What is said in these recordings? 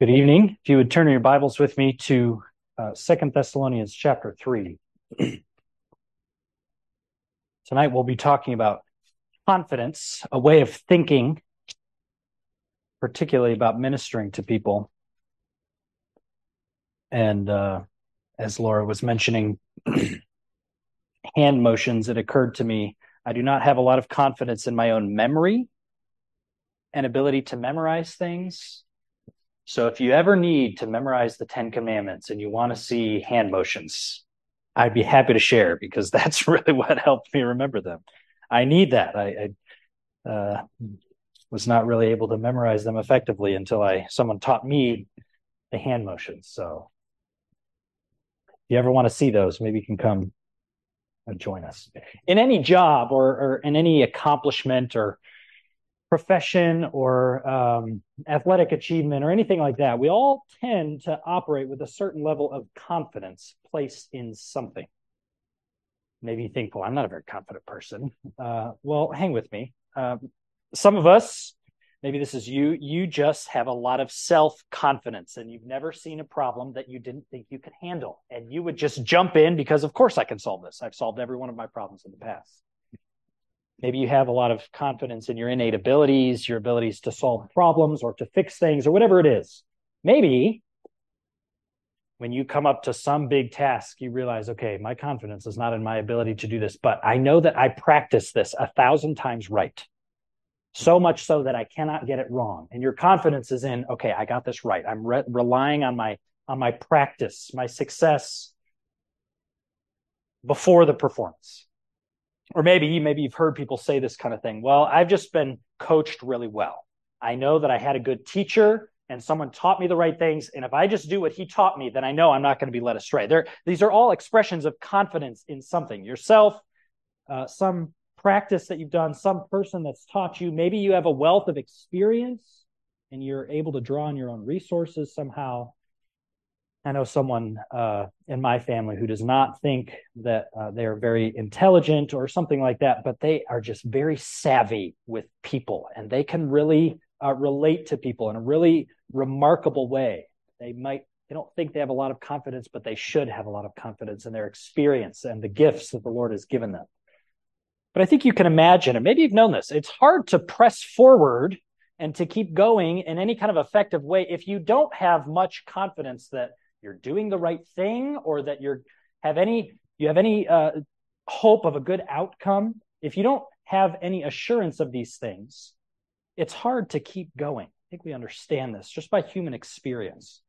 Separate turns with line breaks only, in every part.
Good evening. If you would turn your Bibles with me to uh, Second Thessalonians chapter 3. Tonight we'll be talking about confidence, a way of thinking, particularly about ministering to people. And uh, as Laura was mentioning, hand motions, it occurred to me I do not have a lot of confidence in my own memory and ability to memorize things. So if you ever need to memorize the Ten Commandments and you want to see hand motions, I'd be happy to share because that's really what helped me remember them. I need that. I, I uh, was not really able to memorize them effectively until I someone taught me the hand motions. So if you ever want to see those, maybe you can come and join us. In any job or, or in any accomplishment or profession or um, athletic achievement or anything like that, we all tend to operate with a certain level of confidence placed in something. Maybe you think, well, I'm not a very confident person. Uh, well, hang with me. Um, some of us, maybe this is you, you just have a lot of self confidence and you've never seen a problem that you didn't think you could handle. And you would just jump in because, of course, I can solve this. I've solved every one of my problems in the past. Maybe you have a lot of confidence in your innate abilities, your abilities to solve problems or to fix things or whatever it is. Maybe when you come up to some big task, you realize, okay, my confidence is not in my ability to do this, but I know that I practice this a thousand times right. So much so that I cannot get it wrong. And your confidence is in, okay, I got this right. I'm re- relying on my on my practice, my success before the performance or maybe you maybe you've heard people say this kind of thing. Well i've just been coached really well. I know that i had a good teacher and someone taught me the right things. And if i just do what he taught me then i know i'm not going to be led astray. There these are all expressions of confidence in something. Yourself uh, some practice that you've done some person that's taught you. Maybe you have a wealth of experience and you're able to draw on your own resources somehow I know someone uh, in my family who does not think that uh, they are very intelligent or something like that, but they are just very savvy with people and they can really uh, relate to people in a really remarkable way. They might, they don't think they have a lot of confidence, but they should have a lot of confidence in their experience and the gifts that the Lord has given them. But I think you can imagine, and maybe you've known this, it's hard to press forward and to keep going in any kind of effective way if you don't have much confidence that you're doing the right thing or that you're have any you have any uh, hope of a good outcome. If you don't have any assurance of these things it's hard to keep going. I think we understand this just by human experience.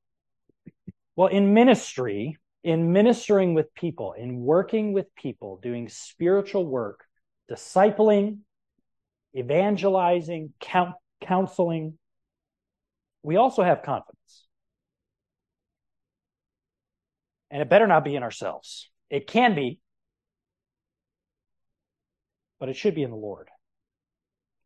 Well in ministry in ministering with people in working with people doing spiritual work discipling evangelizing count, counseling we also have confidence And it better not be in ourselves. It can be, but it should be in the Lord.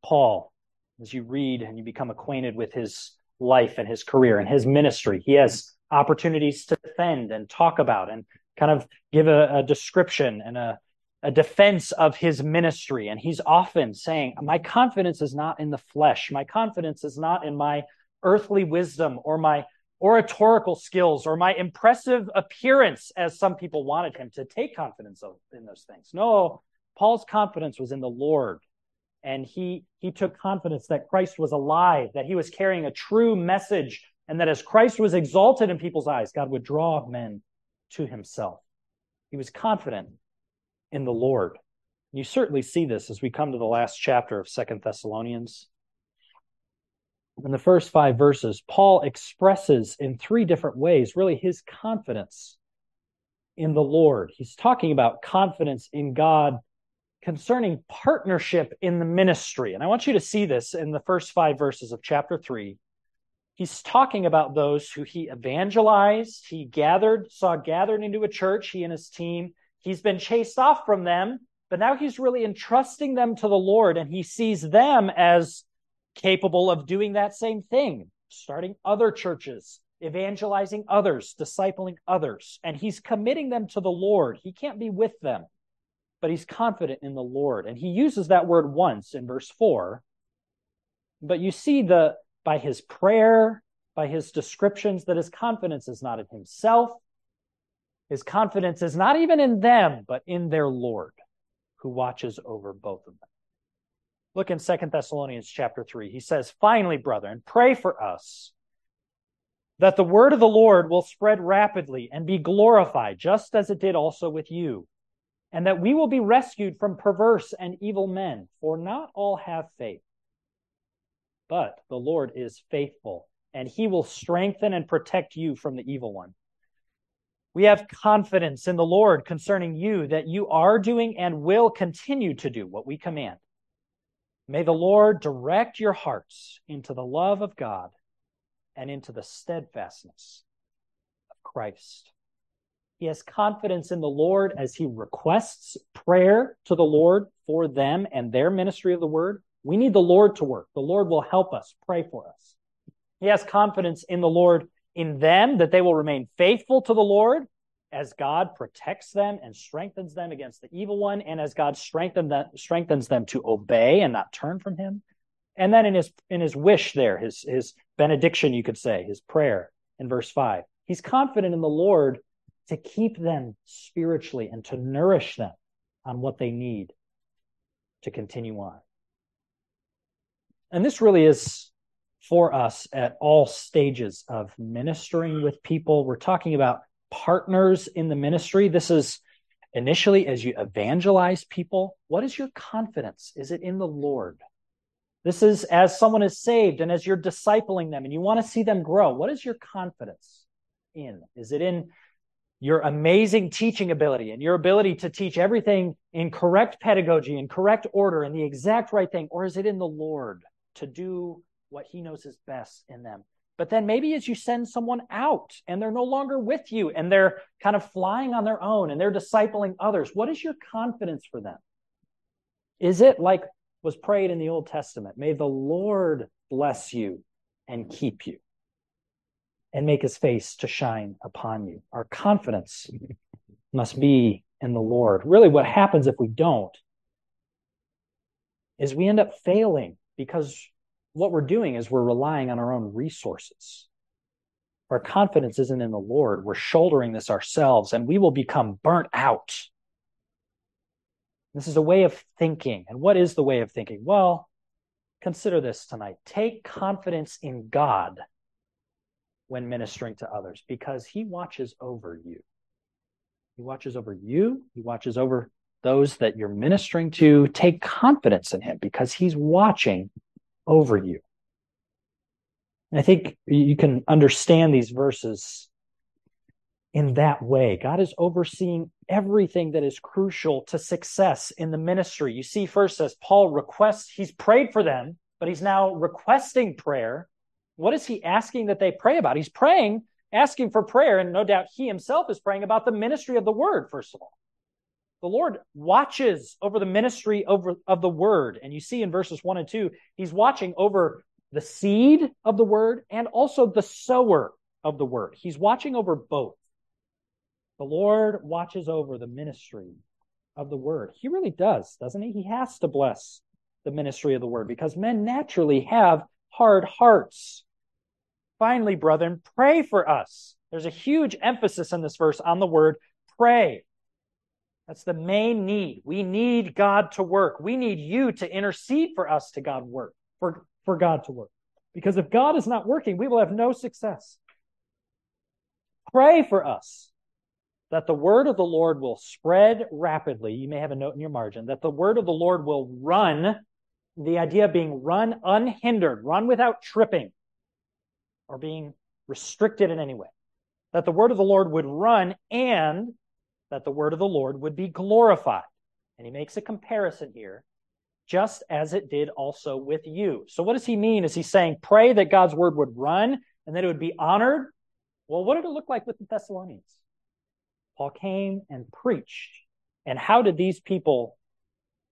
Paul, as you read and you become acquainted with his life and his career and his ministry, he has opportunities to defend and talk about and kind of give a, a description and a, a defense of his ministry. And he's often saying, My confidence is not in the flesh. My confidence is not in my earthly wisdom or my oratorical skills or my impressive appearance, as some people wanted him to take confidence of, in those things. No, Paul's confidence was in the Lord. And he, he took confidence that Christ was alive, that he was carrying a true message, and that as Christ was exalted in people's eyes, God would draw men to himself. He was confident in the Lord. You certainly see this as we come to the last chapter of Second Thessalonians in the first five verses, Paul expresses in three different ways really his confidence in the Lord. He's talking about confidence in God concerning partnership in the ministry. And I want you to see this in the first five verses of chapter three. He's talking about those who he evangelized, he gathered, saw gathered into a church, he and his team. He's been chased off from them, but now he's really entrusting them to the Lord and he sees them as capable of doing that same thing, starting other churches, evangelizing others, discipling others. And he's committing them to the Lord. He can't be with them, but he's confident in the Lord. And he uses that word once in verse 4. But you see the by his prayer by his descriptions that his confidence is not in himself. His confidence is not even in them, but in their Lord, who watches over both of them. Look in Second Thessalonians chapter 3. He says, Finally, brethren, pray for us that the word of the Lord will spread rapidly and be glorified, just as it did also with you, and that we will be rescued from perverse and evil men, for not all have faith. But the Lord is faithful, and he will strengthen and protect you from the evil one. We have confidence in the Lord concerning you that you are doing and will continue to do what we command. May the Lord direct your hearts into the love of God and into the steadfastness of Christ. He has confidence in the Lord as he requests prayer to the Lord for them and their ministry of the word. We need the Lord to work. The Lord will help us, pray for us. He has confidence in the Lord in them that they will remain faithful to the Lord as God protects them and strengthens them against the evil one, and as God strengthen that, strengthens them to obey and not turn from him. And then in his in his wish there, his his benediction, you could say, his prayer in verse five, he's confident in the Lord to keep them spiritually and to nourish them on what they need to continue on. And this really is for us at all stages of ministering with people. We're talking about partners in the ministry. This is initially as you evangelize people. What is your confidence? Is it in the Lord? This is as someone is saved and as you're discipling them and you want to see them grow. What is your confidence in? Is it in your amazing teaching ability and your ability to teach everything in correct pedagogy, in correct order, and the exact right thing? Or is it in the Lord to do what he knows is best in them? But then maybe as you send someone out and they're no longer with you and they're kind of flying on their own and they're discipling others, what is your confidence for them? Is it like was prayed in the Old Testament? May the Lord bless you and keep you and make his face to shine upon you. Our confidence must be in the Lord. Really, what happens if we don't is we end up failing because what we're doing is we're relying on our own resources. Our confidence isn't in the Lord. We're shouldering this ourselves and we will become burnt out. This is a way of thinking. And what is the way of thinking? Well, consider this tonight. Take confidence in God when ministering to others because he watches over you. He watches over you. He watches over those that you're ministering to. Take confidence in him because he's watching over you. And I think you can understand these verses in that way. God is overseeing everything that is crucial to success in the ministry. You see, first, as Paul requests, he's prayed for them, but he's now requesting prayer. What is he asking that they pray about? He's praying, asking for prayer, and no doubt he himself is praying about the ministry of the word, first of all. The Lord watches over the ministry over, of the word. And you see in verses one and two, he's watching over the seed of the word and also the sower of the word. He's watching over both. The Lord watches over the ministry of the word. He really does, doesn't he? He has to bless the ministry of the word because men naturally have hard hearts. Finally, brethren, pray for us. There's a huge emphasis in this verse on the word pray. That's the main need. We need God to work. We need you to intercede for us to God work, for, for God to work. Because if God is not working, we will have no success. Pray for us that the word of the Lord will spread rapidly. You may have a note in your margin that the word of the Lord will run, the idea being run unhindered, run without tripping or being restricted in any way. That the word of the Lord would run and that the word of the Lord would be glorified. And he makes a comparison here, just as it did also with you. So, what does he mean? Is he saying, pray that God's word would run and that it would be honored? Well, what did it look like with the Thessalonians? Paul came and preached. And how did these people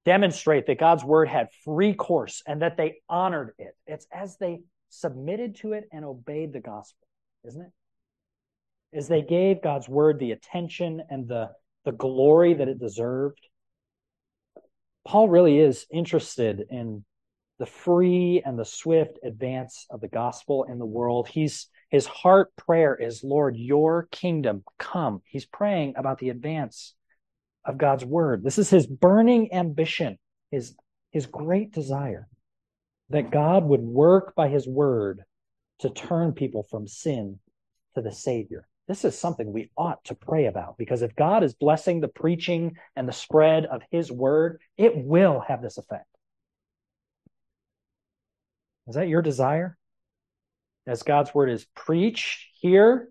demonstrate that God's word had free course and that they honored it? It's as they submitted to it and obeyed the gospel, isn't it? As they gave God's word the attention and the, the glory that it deserved. Paul really is interested in the free and the swift advance of the gospel in the world. He's his heart prayer is, Lord, your kingdom come. He's praying about the advance of God's word. This is his burning ambition, his, his great desire that God would work by his word to turn people from sin to the Savior. This is something we ought to pray about because if God is blessing the preaching and the spread of his word, it will have this effect. Is that your desire? As God's word is preached here,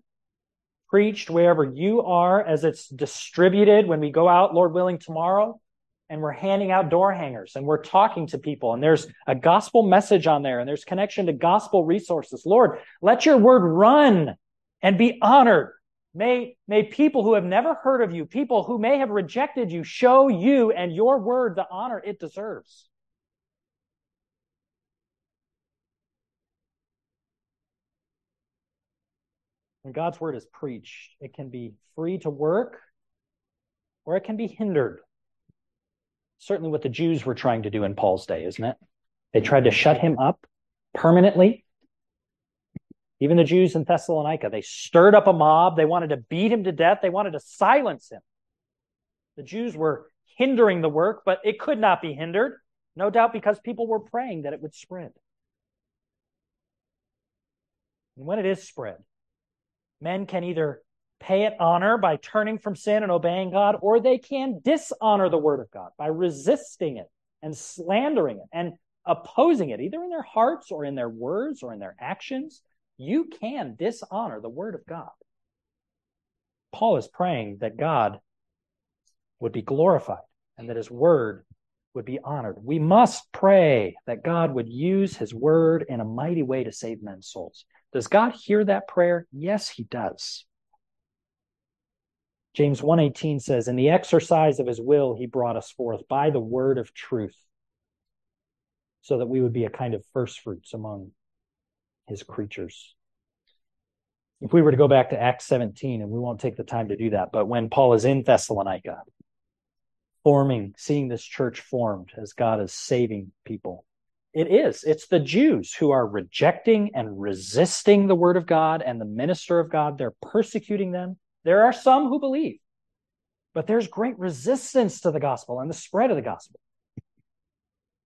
preached wherever you are, as it's distributed when we go out, Lord willing, tomorrow, and we're handing out door hangers and we're talking to people, and there's a gospel message on there, and there's connection to gospel resources. Lord, let your word run and be honored. May, may people who have never heard of you, people who may have rejected you, show you and your word the honor it deserves. When God's word is preached, it can be free to work or it can be hindered. Certainly what the Jews were trying to do in Paul's day, isn't it? They tried to shut him up permanently. Even the Jews in Thessalonica, they stirred up a mob. They wanted to beat him to death. They wanted to silence him. The Jews were hindering the work, but it could not be hindered, no doubt because people were praying that it would spread. And when it is spread, Men can either pay it honor by turning from sin and obeying God, or they can dishonor the word of God by resisting it and slandering it and opposing it, either in their hearts or in their words or in their actions. You can dishonor the word of God. Paul is praying that God would be glorified and that his word would be honored. We must pray that God would use his word in a mighty way to save men's souls. Does God hear that prayer? Yes, he does. James 1:18 says, "In the exercise of his will he brought us forth by the word of truth, so that we would be a kind of first fruits among his creatures." If we were to go back to Acts 17, and we won't take the time to do that, but when Paul is in Thessalonica, forming, seeing this church formed as God is saving people, it is. It's the Jews who are rejecting and resisting the word of God and the minister of God. They're persecuting them. There are some who believe, but there's great resistance to the gospel and the spread of the gospel.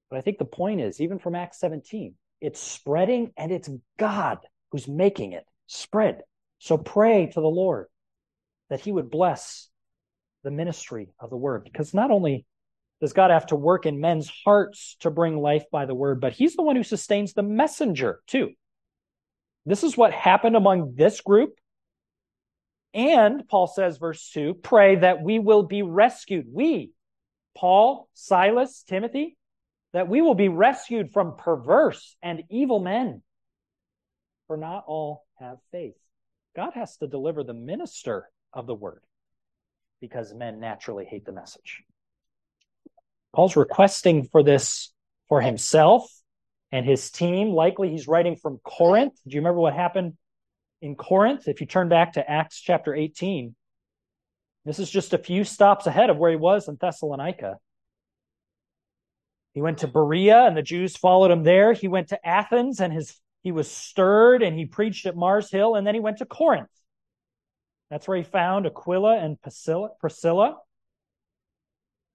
But I think the point is, even from Acts 17, it's spreading and it's God who's making it spread. So pray to the Lord that he would bless the ministry of the word because not only does God have to work in men's hearts to bring life by the word, but he's the one who sustains the messenger too. This is what happened among this group. And Paul says, verse 2 pray that we will be rescued. We, Paul, Silas, Timothy, that we will be rescued from perverse and evil men. For not all have faith. God has to deliver the minister of the word because men naturally hate the message. Paul's requesting for this for himself and his team. Likely he's writing from Corinth. Do you remember what happened in Corinth? If you turn back to Acts chapter 18, this is just a few stops ahead of where he was in Thessalonica. He went to Berea and the Jews followed him there. He went to Athens and his he was stirred and he preached at Mars Hill and then he went to Corinth. That's where he found Aquila and Priscilla. Priscilla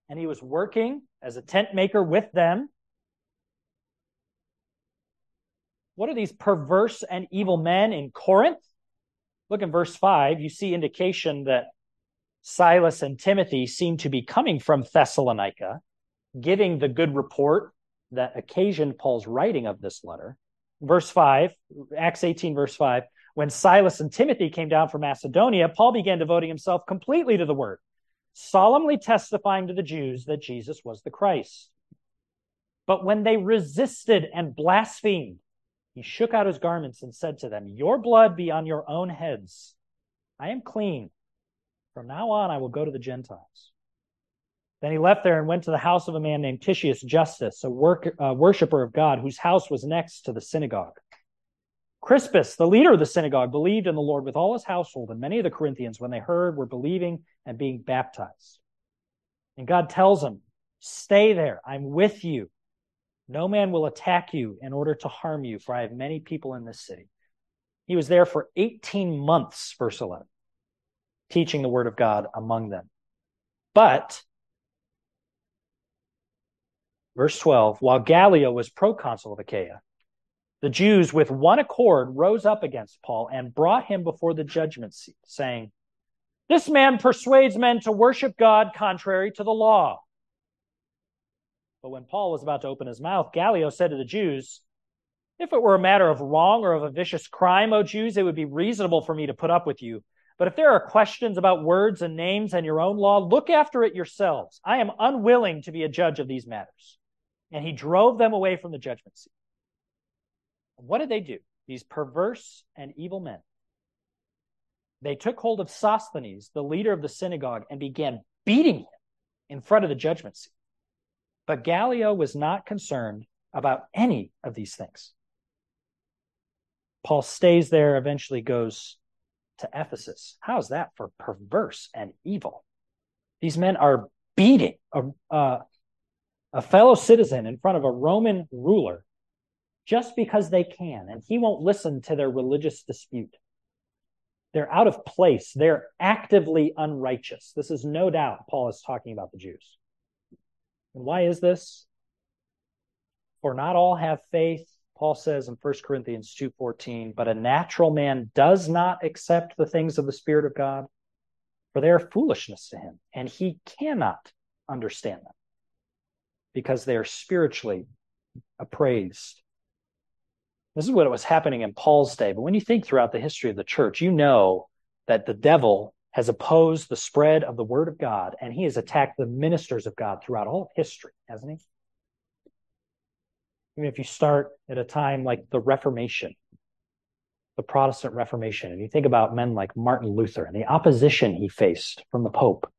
and he was working as a tent maker with them. What are these perverse and evil men in Corinth? Look in verse 5. You see indication that Silas and Timothy seem to be coming from Thessalonica, giving the good report that occasioned Paul's writing of this letter. Verse 5, Acts 18, verse 5. When Silas and Timothy came down from Macedonia, Paul began devoting himself completely to the word solemnly testifying to the Jews that Jesus was the Christ. But when they resisted and blasphemed, he shook out his garments and said to them, Your blood be on your own heads. I am clean. From now on, I will go to the Gentiles. Then he left there and went to the house of a man named Titius Justus, a work, uh, worshiper of God, whose house was next to the synagogue. Crispus, the leader of the synagogue, believed in the Lord with all his household, and many of the Corinthians, when they heard, were believing and being baptized. And God tells him, Stay there. I'm with you. No man will attack you in order to harm you, for I have many people in this city. He was there for 18 months, verse 11, teaching the word of God among them. But, verse 12, while Gallio was proconsul of Achaia, the Jews with one accord rose up against Paul and brought him before the judgment seat, saying, This man persuades men to worship God contrary to the law. But when Paul was about to open his mouth, Gallio said to the Jews, If it were a matter of wrong or of a vicious crime, O Jews, it would be reasonable for me to put up with you. But if there are questions about words and names and your own law, look after it yourselves. I am unwilling to be a judge of these matters. And he drove them away from the judgment seat. What did they do? These perverse and evil men. They took hold of Sosthenes, the leader of the synagogue, and began beating him in front of the judgment seat. But Gallio was not concerned about any of these things. Paul stays there, eventually goes to Ephesus. How is that for perverse and evil? These men are beating a, uh, a fellow citizen in front of a Roman ruler just because they can, and he won't listen to their religious dispute. They're out of place. They're actively unrighteous. This is no doubt Paul is talking about the Jews. And why is this? For not all have faith, Paul says in 1 Corinthians 2:14, but a natural man does not accept the things of the spirit of God, for they are foolishness to him, and he cannot understand them because they are spiritually appraised. This is what was happening in Paul's day. But when you think throughout the history of the church, you know that the devil has opposed the spread of the word of God, and he has attacked the ministers of God throughout all history, hasn't he? Even if you start at a time like the Reformation, the Protestant Reformation, and you think about men like Martin Luther and the opposition he faced from the Pope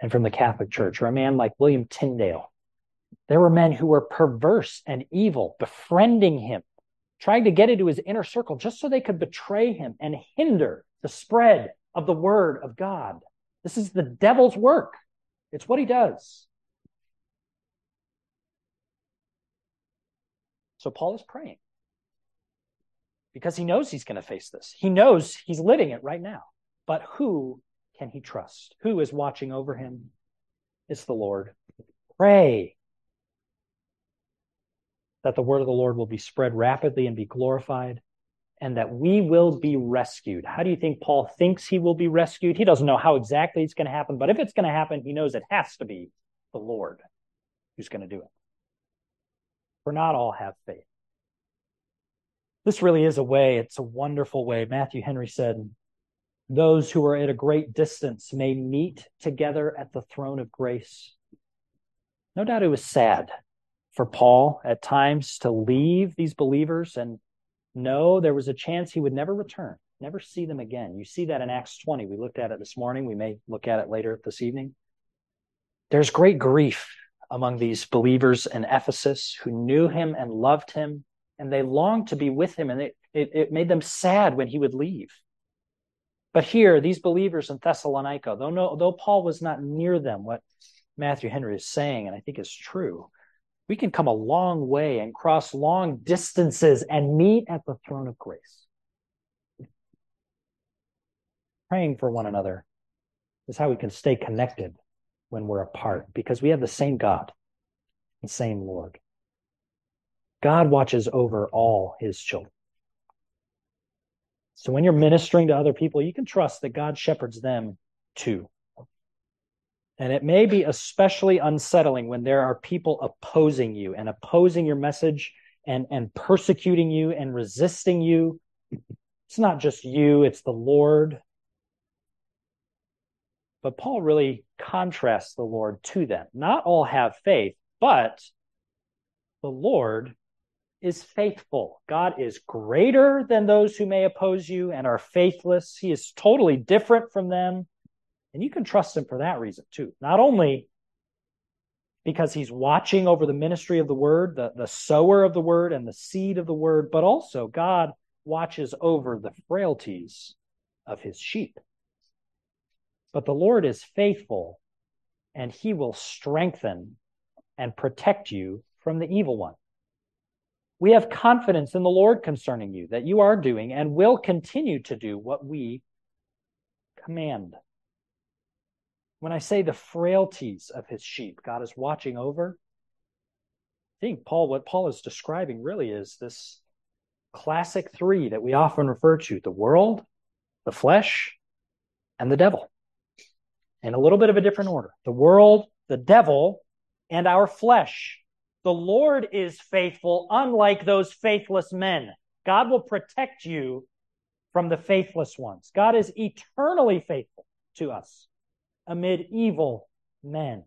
and from the Catholic Church, or a man like William Tyndale, there were men who were perverse and evil, befriending him, trying to get into his inner circle just so they could betray him and hinder the spread of the word of God. This is the devil's work. It's what he does. So Paul is praying because he knows he's going to face this. He knows he's living it right now. But who can he trust? Who is watching over him? It's the Lord. Pray that the word of the Lord will be spread rapidly and be glorified and that we will be rescued. How do you think Paul thinks he will be rescued? He doesn't know how exactly it's going to happen, but if it's going to happen, he knows it has to be the Lord who's going to do it. For not all have faith. This really is a way, it's a wonderful way. Matthew Henry said, Those who are at a great distance may meet together at the throne of grace. No doubt it was sad for Paul at times to leave these believers and no, there was a chance he would never return, never see them again. You see that in Acts 20. We looked at it this morning. We may look at it later this evening. There's great grief among these believers in Ephesus who knew him and loved him, and they longed to be with him, and it, it, it made them sad when he would leave. But here, these believers in Thessalonica, though, no, though Paul was not near them, what Matthew Henry is saying, and I think is true, we can come a long way and cross long distances and meet at the throne of grace. Praying for one another is how we can stay connected when we're apart because we have the same God, the same Lord. God watches over all his children. So when you're ministering to other people, you can trust that God shepherds them too. And it may be especially unsettling when there are people opposing you and opposing your message and, and persecuting you and resisting you. It's not just you, it's the Lord. But Paul really contrasts the Lord to them. Not all have faith, but the Lord is faithful. God is greater than those who may oppose you and are faithless. He is totally different from them. And you can trust him for that reason too. Not only because he's watching over the ministry of the word, the, the sower of the word and the seed of the word, but also God watches over the frailties of his sheep. But the Lord is faithful and he will strengthen and protect you from the evil one. We have confidence in the Lord concerning you that you are doing and will continue to do what we command. When I say the frailties of his sheep, God is watching over. I think Paul, what Paul is describing really is this classic three that we often refer to the world, the flesh, and the devil. In a little bit of a different order the world, the devil, and our flesh. The Lord is faithful, unlike those faithless men. God will protect you from the faithless ones. God is eternally faithful to us amid evil men.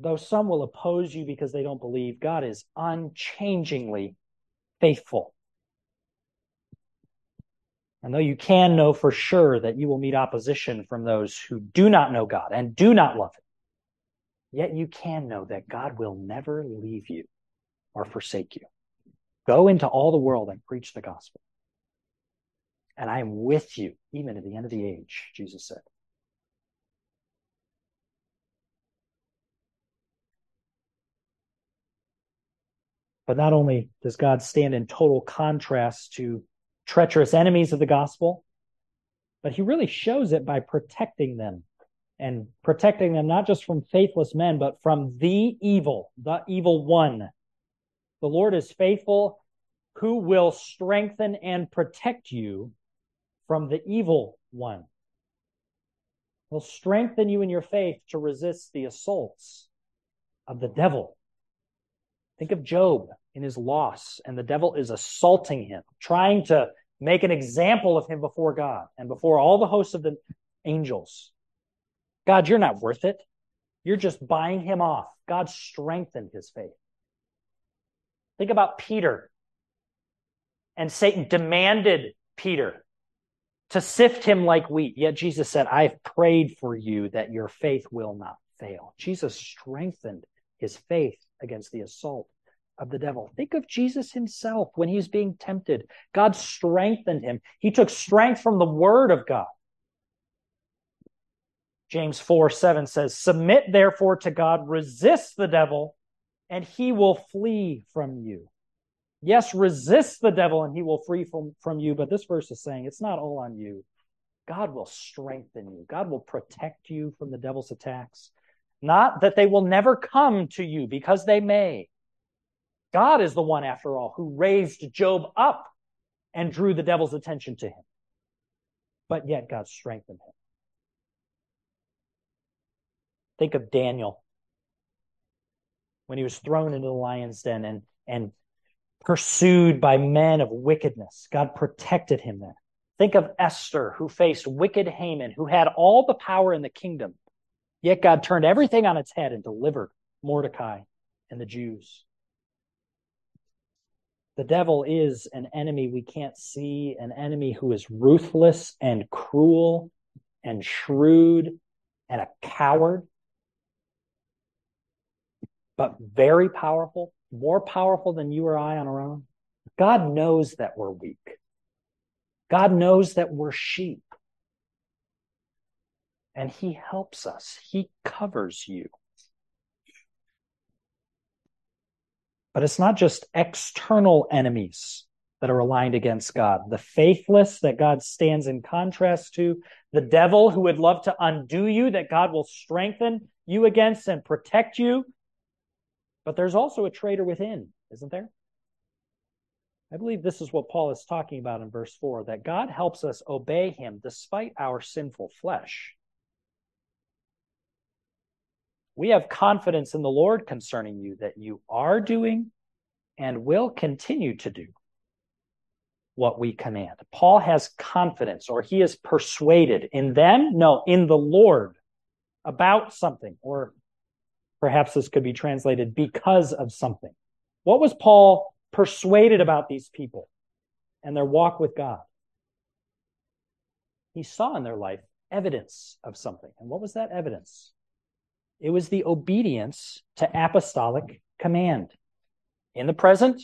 Though some will oppose you because they don't believe, God is unchangingly faithful. And though you can know for sure that you will meet opposition from those who do not know God and do not love Him, yet you can know that God will never leave you or forsake you. Go into all the world and preach the gospel. And I am with you even to the end of the age, Jesus said. But not only does God stand in total contrast to treacherous enemies of the gospel, but he really shows it by protecting them and protecting them not just from faithless men, but from the evil, the evil one. The Lord is faithful, who will strengthen and protect you from the evil one. Will strengthen you in your faith to resist the assaults of the devil. Think of Job in his loss, and the devil is assaulting him, trying to make an example of him before God and before all the hosts of the angels. God, you're not worth it. You're just buying him off. God strengthened his faith. Think about Peter. And Satan demanded Peter to sift him like wheat. Yet Jesus said, I've prayed for you that your faith will not fail. Jesus strengthened his faith against the assault of the devil. Think of Jesus himself when he was being tempted. God strengthened him. He took strength from the word of God. James 4 7 says, Submit therefore to God, resist the devil, and he will flee from you. Yes, resist the devil and he will flee from, from you. But this verse is saying it's not all on you. God will strengthen you, God will protect you from the devil's attacks. Not that they will never come to you because they may. God is the one, after all, who raised Job up and drew the devil's attention to him. But yet God strengthened him. Think of Daniel when he was thrown into the lion's den and, and pursued by men of wickedness. God protected him then. Think of Esther, who faced wicked Haman, who had all the power in the kingdom. Yet God turned everything on its head and delivered Mordecai and the Jews. The devil is an enemy we can't see, an enemy who is ruthless and cruel and shrewd and a coward, but very powerful, more powerful than you or I on our own. God knows that we're weak. God knows that we're sheep. And he helps us. He covers you. But it's not just external enemies that are aligned against God. The faithless that God stands in contrast to, the devil who would love to undo you, that God will strengthen you against and protect you. But there's also a traitor within, isn't there? I believe this is what Paul is talking about in verse 4 that God helps us obey him despite our sinful flesh. We have confidence in the Lord concerning you that you are doing and will continue to do what we command. Paul has confidence or he is persuaded in them, no, in the Lord about something, or perhaps this could be translated because of something. What was Paul persuaded about these people and their walk with God? He saw in their life evidence of something. And what was that evidence? It was the obedience to apostolic command in the present,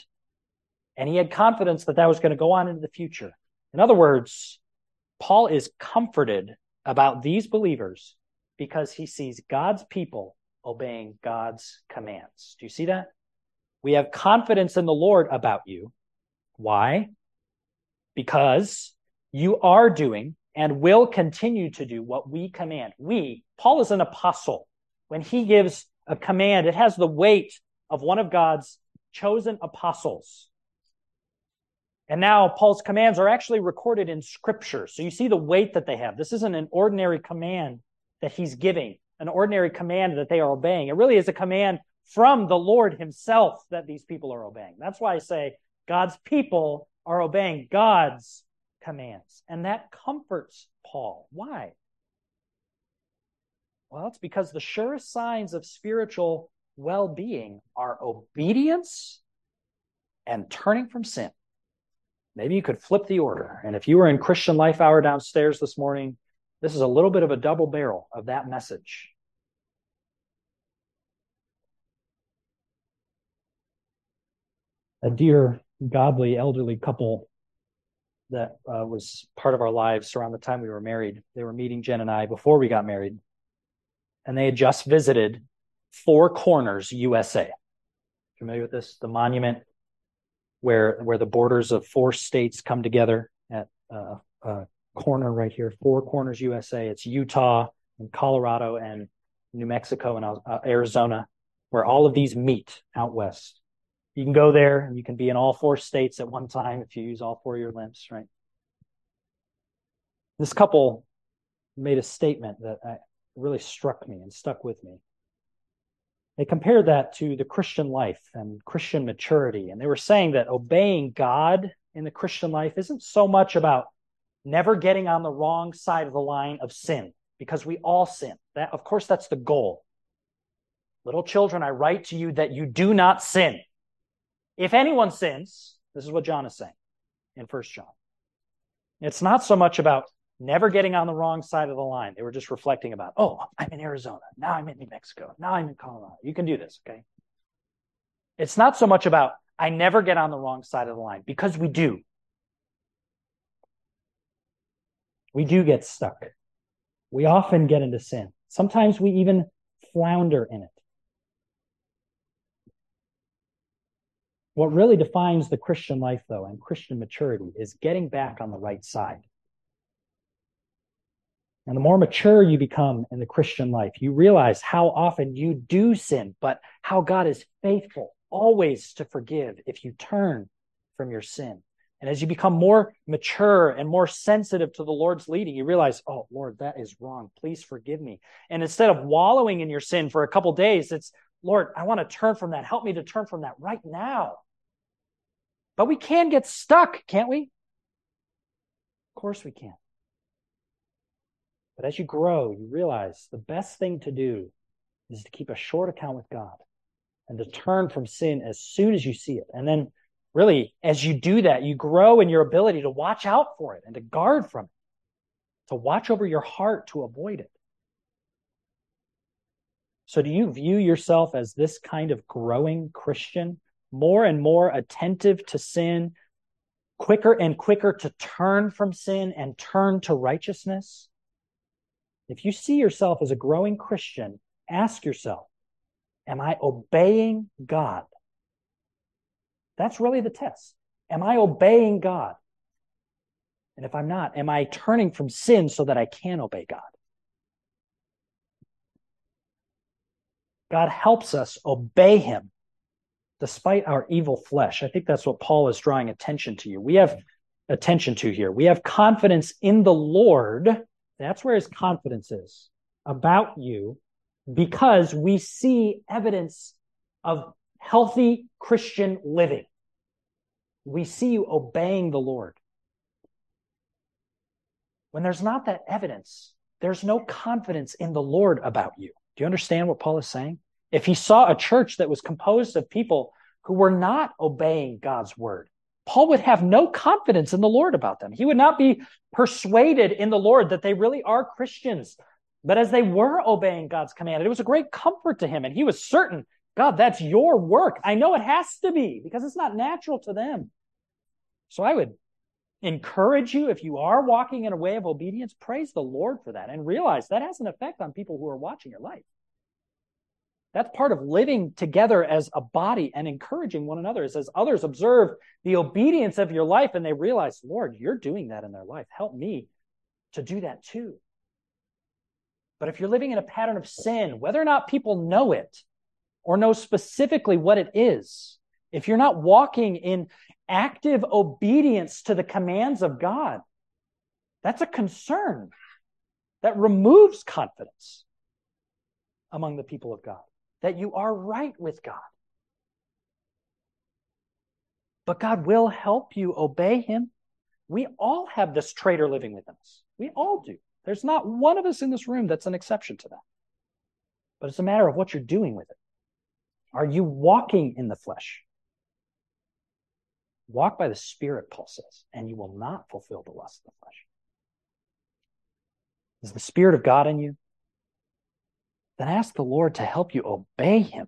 and he had confidence that that was going to go on into the future. In other words, Paul is comforted about these believers because he sees God's people obeying God's commands. Do you see that? We have confidence in the Lord about you. Why? Because you are doing and will continue to do what we command. We, Paul is an apostle. When he gives a command, it has the weight of one of God's chosen apostles. And now Paul's commands are actually recorded in scripture. So you see the weight that they have. This isn't an ordinary command that he's giving, an ordinary command that they are obeying. It really is a command from the Lord himself that these people are obeying. That's why I say God's people are obeying God's commands. And that comforts Paul. Why? Well, it's because the surest signs of spiritual well being are obedience and turning from sin. Maybe you could flip the order. And if you were in Christian Life Hour downstairs this morning, this is a little bit of a double barrel of that message. A dear, godly, elderly couple that uh, was part of our lives around the time we were married. They were meeting Jen and I before we got married. And they had just visited Four Corners, USA. Familiar with this? The monument where where the borders of four states come together at uh, a corner right here. Four Corners, USA. It's Utah and Colorado and New Mexico and uh, Arizona, where all of these meet out west. You can go there and you can be in all four states at one time if you use all four of your limbs, right? This couple made a statement that uh, really struck me and stuck with me. They compared that to the Christian life and Christian maturity. And they were saying that obeying God in the Christian life isn't so much about never getting on the wrong side of the line of sin, because we all sin. That, of course, that's the goal. Little children, I write to you that you do not sin. If anyone sins, this is what John is saying in First John. It's not so much about never getting on the wrong side of the line. They were just reflecting about, oh, I'm in Arizona. Now I'm in New Mexico. Now I'm in Colorado. You can do this, okay? It's not so much about, I never get on the wrong side of the line because we do. We do get stuck. We often get into sin. Sometimes we even flounder in it. What really defines the Christian life, though, and Christian maturity is getting back on the right side. And the more mature you become in the Christian life, you realize how often you do sin, but how God is faithful always to forgive if you turn from your sin. And as you become more mature and more sensitive to the Lord's leading, you realize, oh, Lord, that is wrong. Please forgive me. And instead of wallowing in your sin for a couple days, it's, Lord, I want to turn from that. Help me to turn from that right now. But we can get stuck, can't we? Of course we can. But as you grow, you realize the best thing to do is to keep a short account with God and to turn from sin as soon as you see it. And then, really, as you do that, you grow in your ability to watch out for it and to guard from it, to watch over your heart to avoid it. So, do you view yourself as this kind of growing Christian, more and more attentive to sin, quicker and quicker to turn from sin and turn to righteousness? If you see yourself as a growing Christian, ask yourself, am I obeying God? That's really the test. Am I obeying God? And if I'm not, am I turning from sin so that I can obey God? God helps us obey him despite our evil flesh. I think that's what Paul is drawing attention to you. We have attention to here. We have confidence in the Lord that's where his confidence is about you because we see evidence of healthy Christian living. We see you obeying the Lord. When there's not that evidence, there's no confidence in the Lord about you. Do you understand what Paul is saying? If he saw a church that was composed of people who were not obeying God's word, Paul would have no confidence in the Lord about them. He would not be persuaded in the Lord that they really are Christians. But as they were obeying God's command, it was a great comfort to him. And he was certain, God, that's your work. I know it has to be because it's not natural to them. So I would encourage you, if you are walking in a way of obedience, praise the Lord for that and realize that has an effect on people who are watching your life. That's part of living together as a body and encouraging one another. It says others observe the obedience of your life and they realize, Lord, you're doing that in their life. Help me to do that too. But if you're living in a pattern of sin, whether or not people know it or know specifically what it is, if you're not walking in active obedience to the commands of God, that's a concern that removes confidence among the people of God that you are right with God. But God will help you obey Him. We all have this traitor living within us. We all do. There's not one of us in this room that's an exception to that. But it's a matter of what you're doing with it. Are you walking in the flesh? Walk by the Spirit, Paul says, and you will not fulfill the lust of the flesh. Is the Spirit of God in you? Then ask the Lord to help you obey Him.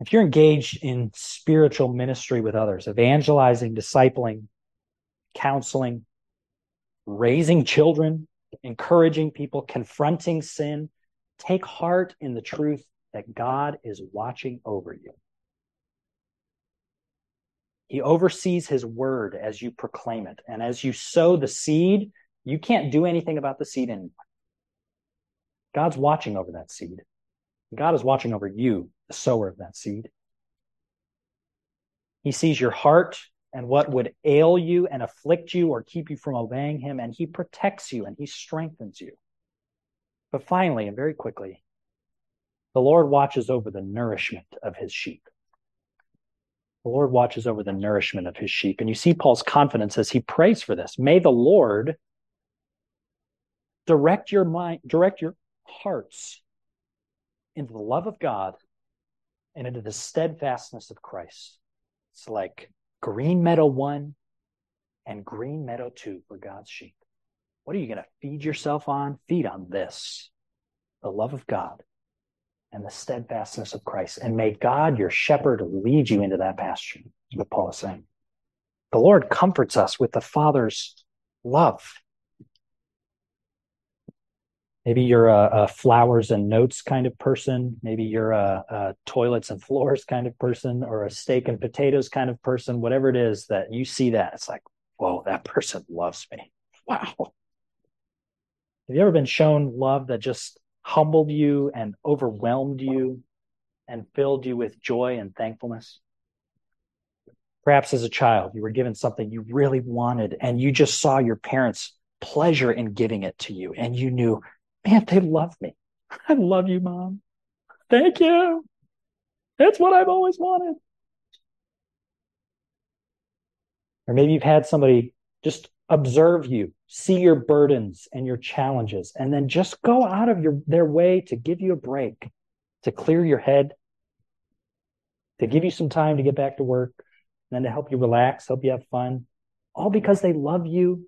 If you're engaged in spiritual ministry with others, evangelizing, discipling, counseling, raising children, encouraging people, confronting sin, take heart in the truth that God is watching over you. He oversees his word as you proclaim it. And as you sow the seed, you can't do anything about the seed anymore. God's watching over that seed. God is watching over you, the sower of that seed. He sees your heart and what would ail you and afflict you or keep you from obeying him, and he protects you and he strengthens you. But finally, and very quickly, the Lord watches over the nourishment of his sheep. The Lord watches over the nourishment of his sheep. And you see Paul's confidence as he prays for this. May the Lord direct your mind, direct your hearts into the love of God and into the steadfastness of Christ. It's like Green Meadow 1 and Green Meadow 2 for God's sheep. What are you going to feed yourself on? Feed on this the love of God and the steadfastness of Christ. And may God, your shepherd, lead you into that pasture, what Paul is saying. The Lord comforts us with the Father's love Maybe you're a, a, flowers and notes kind of person. Maybe you're a, a, toilets and floors kind of person or a steak and potatoes kind of person. Whatever it is that you see that, it's like, whoa, that person loves me. Wow. Have you ever been shown love that just humbled you and overwhelmed you and filled you with joy and thankfulness? Perhaps as a child, you were given something you really wanted and you just saw your parents' pleasure in giving it to you and you knew man, they love me. I love you, mom. Thank you. That's what I've always wanted. Or maybe you've had somebody just observe you, see your burdens and your challenges, and then just go out of your, their way to give you a break, to clear your head, to give you some time to get back to work, and then to help you relax, help you have fun, all because they love you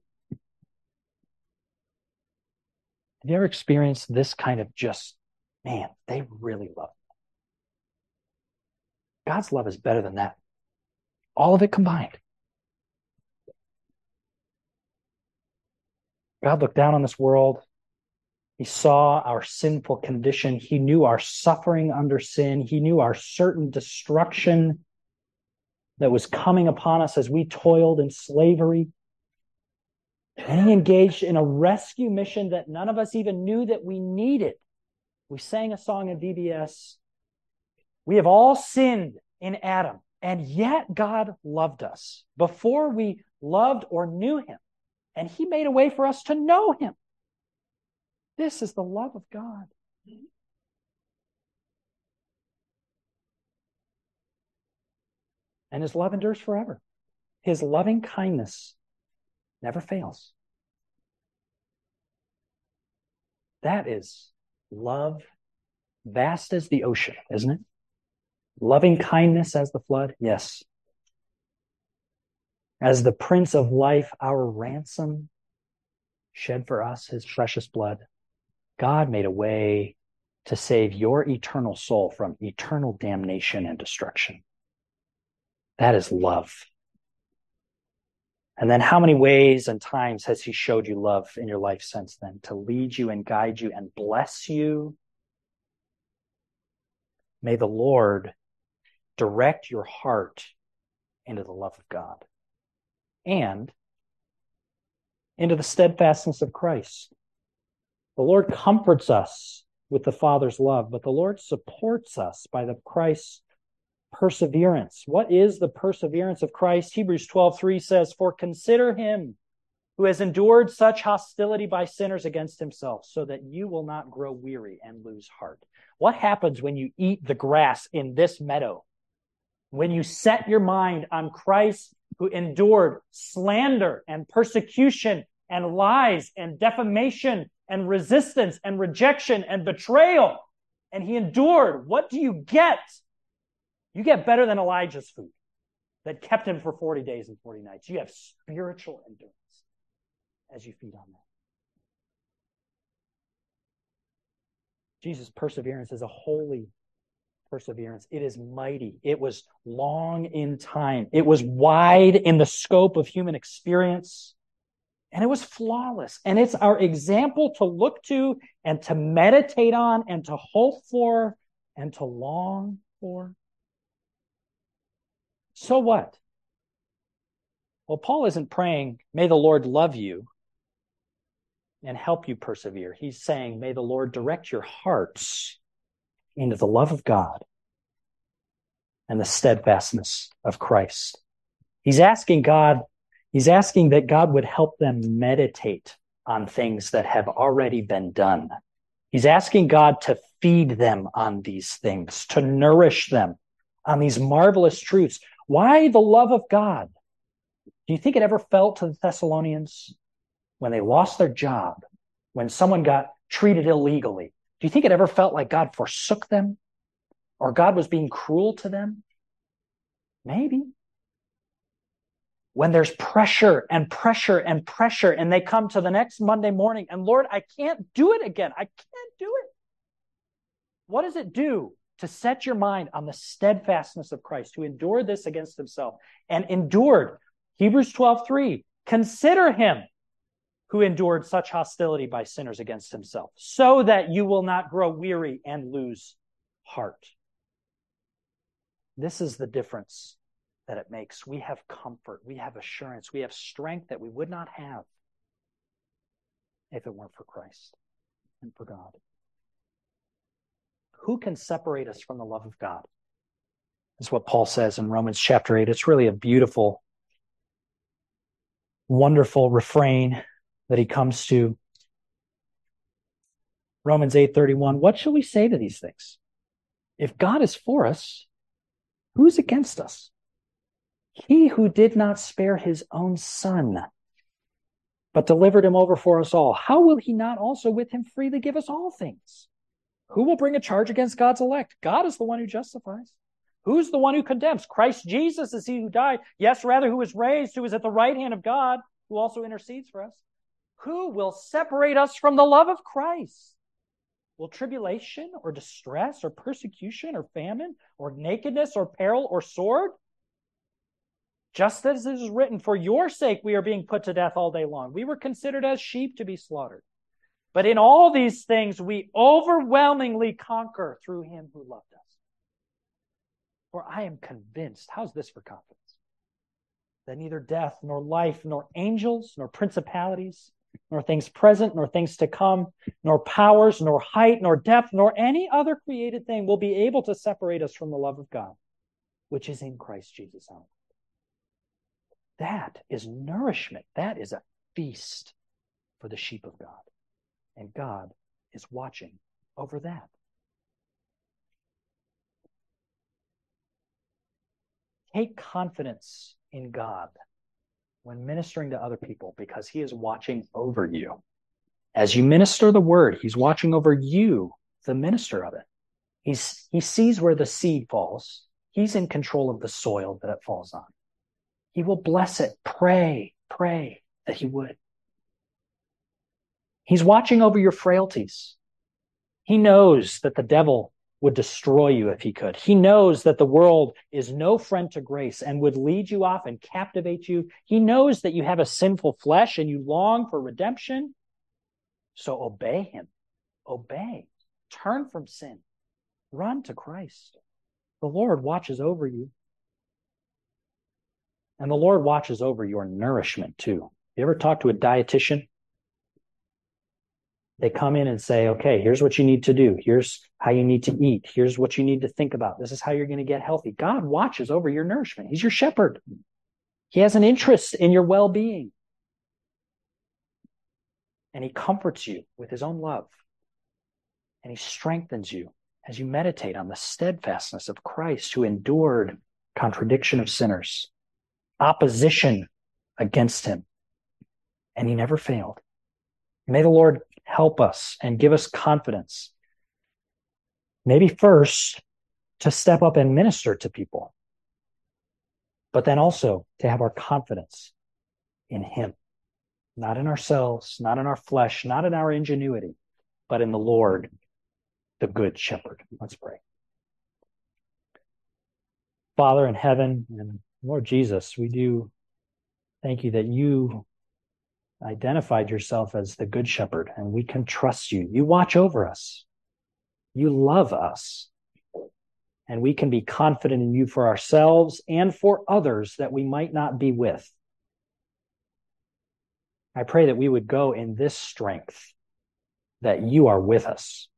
Have you ever experienced this kind of just, man, they really love me? God's love is better than that. All of it combined. God looked down on this world. He saw our sinful condition. He knew our suffering under sin. He knew our certain destruction that was coming upon us as we toiled in slavery. And he engaged in a rescue mission that none of us even knew that we needed. We sang a song in VBS. We have all sinned in Adam, and yet God loved us before we loved or knew him. And he made a way for us to know him. This is the love of God. And his love endures forever. His loving kindness never fails. That is love vast as the ocean, isn't it? Loving kindness as the flood, yes. As the Prince of Life, our ransom, shed for us his precious blood, God made a way to save your eternal soul from eternal damnation and destruction. That is love. And then how many ways and times has he showed you love in your life since then to lead you and guide you and bless you? May the Lord direct your heart into the love of God and into the steadfastness of Christ. The Lord comforts us with the Father's love, but the Lord supports us by the Christ's perseverance. What is the perseverance of Christ? Hebrews 12:3 says, "For consider him who has endured such hostility by sinners against himself, so that you will not grow weary and lose heart." What happens when you eat the grass in this meadow? When you set your mind on Christ who endured slander and persecution and lies and defamation and resistance and rejection and betrayal, and he endured, what do you get? You get better than Elijah's food that kept him for 40 days and 40 nights. You have spiritual endurance as you feed on that. Jesus' perseverance is a holy perseverance. It is mighty. It was long in time. It was wide in the scope of human experience. And it was flawless. And it's our example to look to and to meditate on and to hope for and to long for. So what? Well, Paul isn't praying, may the Lord love you and help you persevere. He's saying, may the Lord direct your hearts into the love of God and the steadfastness of Christ. He's asking God, he's asking that God would help them meditate on things that have already been done. He's asking God to feed them on these things, to nourish them on these marvelous truths. Why the love of God? Do you think it ever felt to the Thessalonians when they lost their job, when someone got treated illegally? Do you think it ever felt like God forsook them or God was being cruel to them? Maybe. When there's pressure and pressure and pressure, and they come to the next Monday morning, and Lord, I can't do it again. I can't do it. What does it do to set your mind on the steadfastness of Christ, who endured this against himself and endured Hebrews 12 3. Consider him who endured such hostility by sinners against himself, so that you will not grow weary and lose heart. This is the difference that it makes. We have comfort, we have assurance, we have strength that we would not have if it weren't for Christ and for God. Who can separate us from the love of God? Is what Paul says in Romans chapter 8. It's really a beautiful, wonderful refrain that he comes to. Romans 8:31 What shall we say to these things? If God is for us, who is against us? He who did not spare his own son, but delivered him over for us all, how will he not also with him freely give us all things? Who will bring a charge against God's elect? God is the one who justifies. Who's the one who condemns? Christ Jesus is he who died. Yes, rather, who was raised, who is at the right hand of God, who also intercedes for us. Who will separate us from the love of Christ? Will tribulation or distress or persecution or famine or nakedness or peril or sword? Just as it is written, for your sake we are being put to death all day long. We were considered as sheep to be slaughtered. But in all these things, we overwhelmingly conquer through him who loved us. For I am convinced, how's this for confidence? That neither death, nor life, nor angels, nor principalities, nor things present, nor things to come, nor powers, nor height, nor depth, nor any other created thing will be able to separate us from the love of God, which is in Christ Jesus our Lord. That is nourishment. That is a feast for the sheep of God. And God is watching over that. Take confidence in God when ministering to other people because he is watching over you. As you minister the word, he's watching over you, the minister of it. He's, he sees where the seed falls. He's in control of the soil that it falls on. He will bless it. Pray, pray that he would. He's watching over your frailties. He knows that the devil would destroy you if he could. He knows that the world is no friend to grace and would lead you off and captivate you. He knows that you have a sinful flesh and you long for redemption. So obey him. Obey. Turn from sin. Run to Christ. The Lord watches over you. And the Lord watches over your nourishment too. You ever talk to a dietitian? They come in and say, okay, here's what you need to do. Here's how you need to eat. Here's what you need to think about. This is how you're going to get healthy. God watches over your nourishment. He's your shepherd. He has an interest in your well being. And he comforts you with his own love. And he strengthens you as you meditate on the steadfastness of Christ who endured contradiction of sinners, opposition against him, and he never failed. May the Lord help us and give us confidence. Maybe first to step up and minister to people, but then also to have our confidence in Him, not in ourselves, not in our flesh, not in our ingenuity, but in the Lord, the Good Shepherd. Let's pray. Father in heaven and Lord Jesus, we do thank you that you identified yourself as the good shepherd and we can trust you. You watch over us. You love us. And we can be confident in you for ourselves and for others that we might not be with. I pray that we would go in this strength that you are with us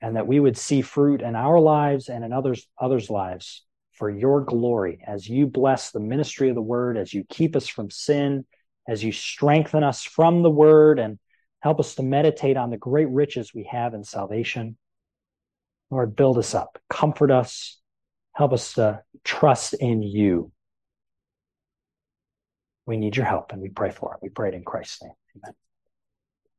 and that we would see fruit in our lives and in others others lives for your glory as you bless the ministry of the word as you keep us from sin as you strengthen us from the word and help us to meditate on the great riches we have in salvation. Lord, build us up, comfort us, help us to trust in you. We need your help and we pray for it. We pray it in Christ's name. Amen.